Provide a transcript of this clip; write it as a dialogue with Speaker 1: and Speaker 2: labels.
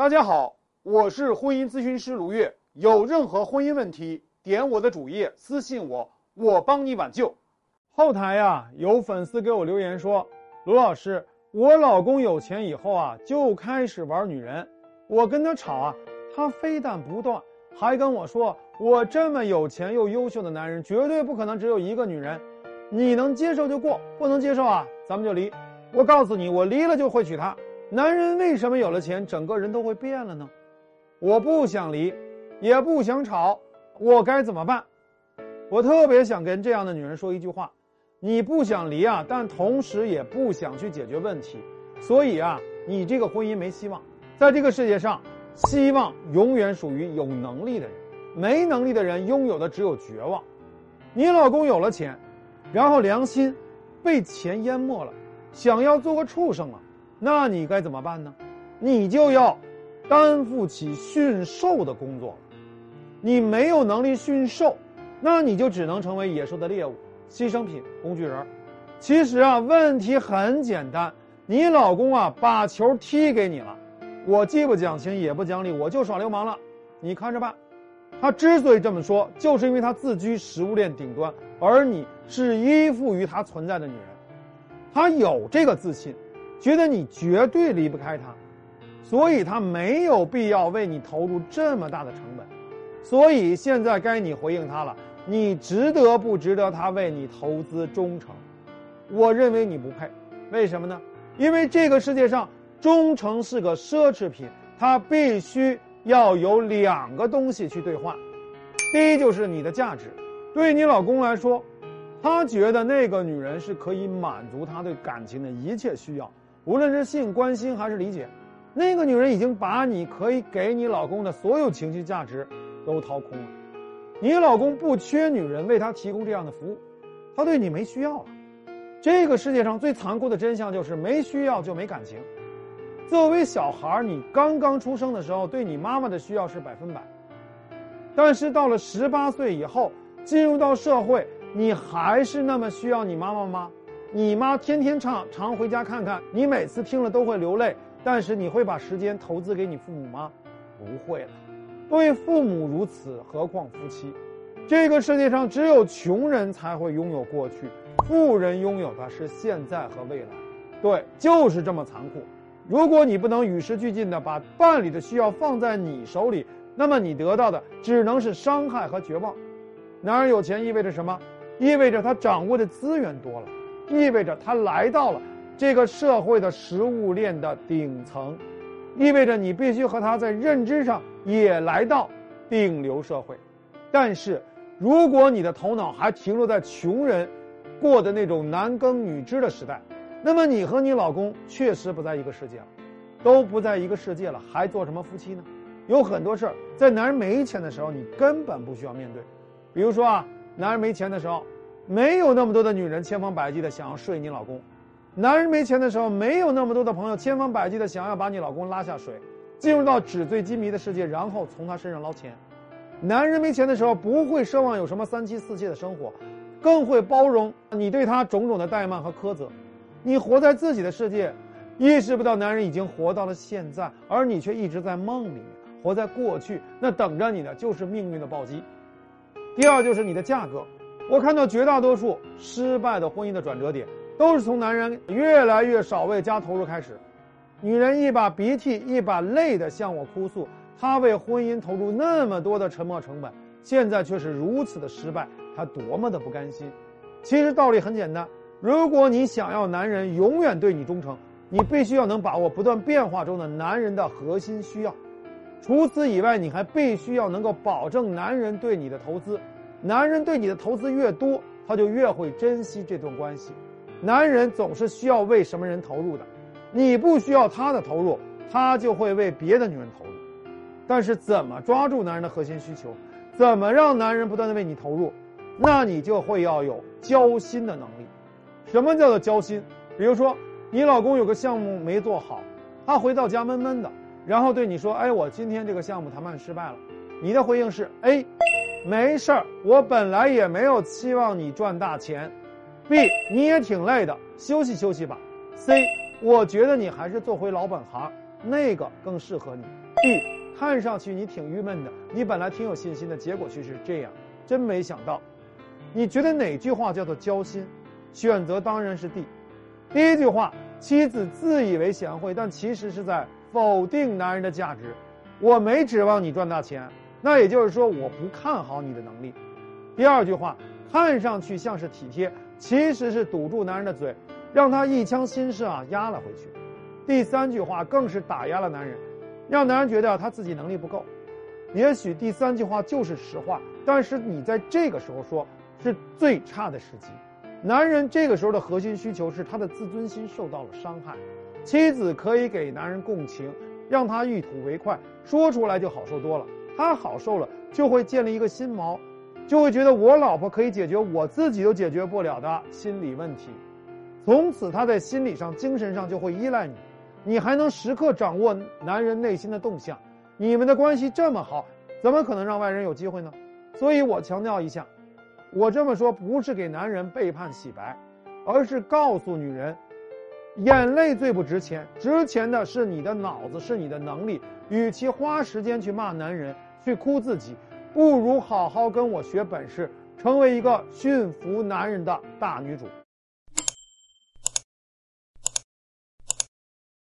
Speaker 1: 大家好，我是婚姻咨询师卢月。有任何婚姻问题，点我的主页私信我，我帮你挽救。后台呀，有粉丝给我留言说：“卢老师，我老公有钱以后啊，就开始玩女人。我跟他吵啊，他非但不断，还跟我说，我这么有钱又优秀的男人，绝对不可能只有一个女人。你能接受就过，不能接受啊，咱们就离。我告诉你，我离了就会娶她。男人为什么有了钱，整个人都会变了呢？我不想离，也不想吵，我该怎么办？我特别想跟这样的女人说一句话：你不想离啊，但同时也不想去解决问题，所以啊，你这个婚姻没希望。在这个世界上，希望永远属于有能力的人，没能力的人拥有的只有绝望。你老公有了钱，然后良心被钱淹没了，想要做个畜生了。那你该怎么办呢？你就要担负起驯兽的工作。你没有能力驯兽，那你就只能成为野兽的猎物、牺牲品、工具人。其实啊，问题很简单，你老公啊把球踢给你了，我既不讲情也不讲理，我就耍流氓了，你看着办。他之所以这么说，就是因为他自居食物链顶端，而你是依附于他存在的女人，他有这个自信。觉得你绝对离不开他，所以他没有必要为你投入这么大的成本，所以现在该你回应他了。你值得不值得他为你投资忠诚？我认为你不配，为什么呢？因为这个世界上忠诚是个奢侈品，它必须要有两个东西去兑换。第一就是你的价值，对你老公来说，他觉得那个女人是可以满足他对感情的一切需要。无论是性关心还是理解，那个女人已经把你可以给你老公的所有情绪价值都掏空了。你老公不缺女人为他提供这样的服务，他对你没需要了。这个世界上最残酷的真相就是没需要就没感情。作为小孩，你刚刚出生的时候对你妈妈的需要是百分百，但是到了十八岁以后，进入到社会，你还是那么需要你妈妈吗？你妈天天唱，常回家看看，你每次听了都会流泪。但是你会把时间投资给你父母吗？不会了。对父母如此，何况夫妻？这个世界上只有穷人才会拥有过去，富人拥有的是现在和未来。对，就是这么残酷。如果你不能与时俱进的把伴侣的需要放在你手里，那么你得到的只能是伤害和绝望。男人有钱意味着什么？意味着他掌握的资源多了。意味着他来到了这个社会的食物链的顶层，意味着你必须和他在认知上也来到顶流社会。但是，如果你的头脑还停留在穷人过的那种男耕女织的时代，那么你和你老公确实不在一个世界了，都不在一个世界了，还做什么夫妻呢？有很多事儿，在男人没钱的时候，你根本不需要面对。比如说啊，男人没钱的时候。没有那么多的女人千方百计的想要睡你老公，男人没钱的时候，没有那么多的朋友千方百计的想要把你老公拉下水，进入到纸醉金迷的世界，然后从他身上捞钱。男人没钱的时候，不会奢望有什么三妻四妾的生活，更会包容你对他种种的怠慢和苛责。你活在自己的世界，意识不到男人已经活到了现在，而你却一直在梦里面，活在过去。那等着你的就是命运的暴击。第二就是你的价格。我看到绝大多数失败的婚姻的转折点，都是从男人越来越少为家投入开始。女人一把鼻涕一把泪的向我哭诉，她为婚姻投入那么多的沉没成本，现在却是如此的失败，她多么的不甘心。其实道理很简单，如果你想要男人永远对你忠诚，你必须要能把握不断变化中的男人的核心需要。除此以外，你还必须要能够保证男人对你的投资。男人对你的投资越多，他就越会珍惜这段关系。男人总是需要为什么人投入的，你不需要他的投入，他就会为别的女人投入。但是怎么抓住男人的核心需求，怎么让男人不断的为你投入，那你就会要有交心的能力。什么叫做交心？比如说，你老公有个项目没做好，他回到家闷闷的，然后对你说：“哎，我今天这个项目谈判失败了。”你的回应是：A。没事儿，我本来也没有期望你赚大钱。B，你也挺累的，休息休息吧。C，我觉得你还是做回老本行，那个更适合你。D，看上去你挺郁闷的，你本来挺有信心的，结果却是这样，真没想到。你觉得哪句话叫做交心？选择当然是 D。第一句话，妻子自以为贤惠，但其实是在否定男人的价值。我没指望你赚大钱，那也就是说我不看好你的能力。第二句话，看上去像是体贴，其实是堵住男人的嘴，让他一腔心事啊压了回去。第三句话更是打压了男人，让男人觉得他自己能力不够。也许第三句话就是实话，但是你在这个时候说，是最差的时机。男人这个时候的核心需求是他的自尊心受到了伤害，妻子可以给男人共情，让他一吐为快，说出来就好受多了。他好受了，就会建立一个心锚，就会觉得我老婆可以解决我自己都解决不了的心理问题，从此他在心理上、精神上就会依赖你，你还能时刻掌握男人内心的动向，你们的关系这么好，怎么可能让外人有机会呢？所以我强调一下。我这么说不是给男人背叛洗白，而是告诉女人，眼泪最不值钱，值钱的是你的脑子，是你的能力。与其花时间去骂男人，去哭自己，不如好好跟我学本事，成为一个驯服男人的大女主。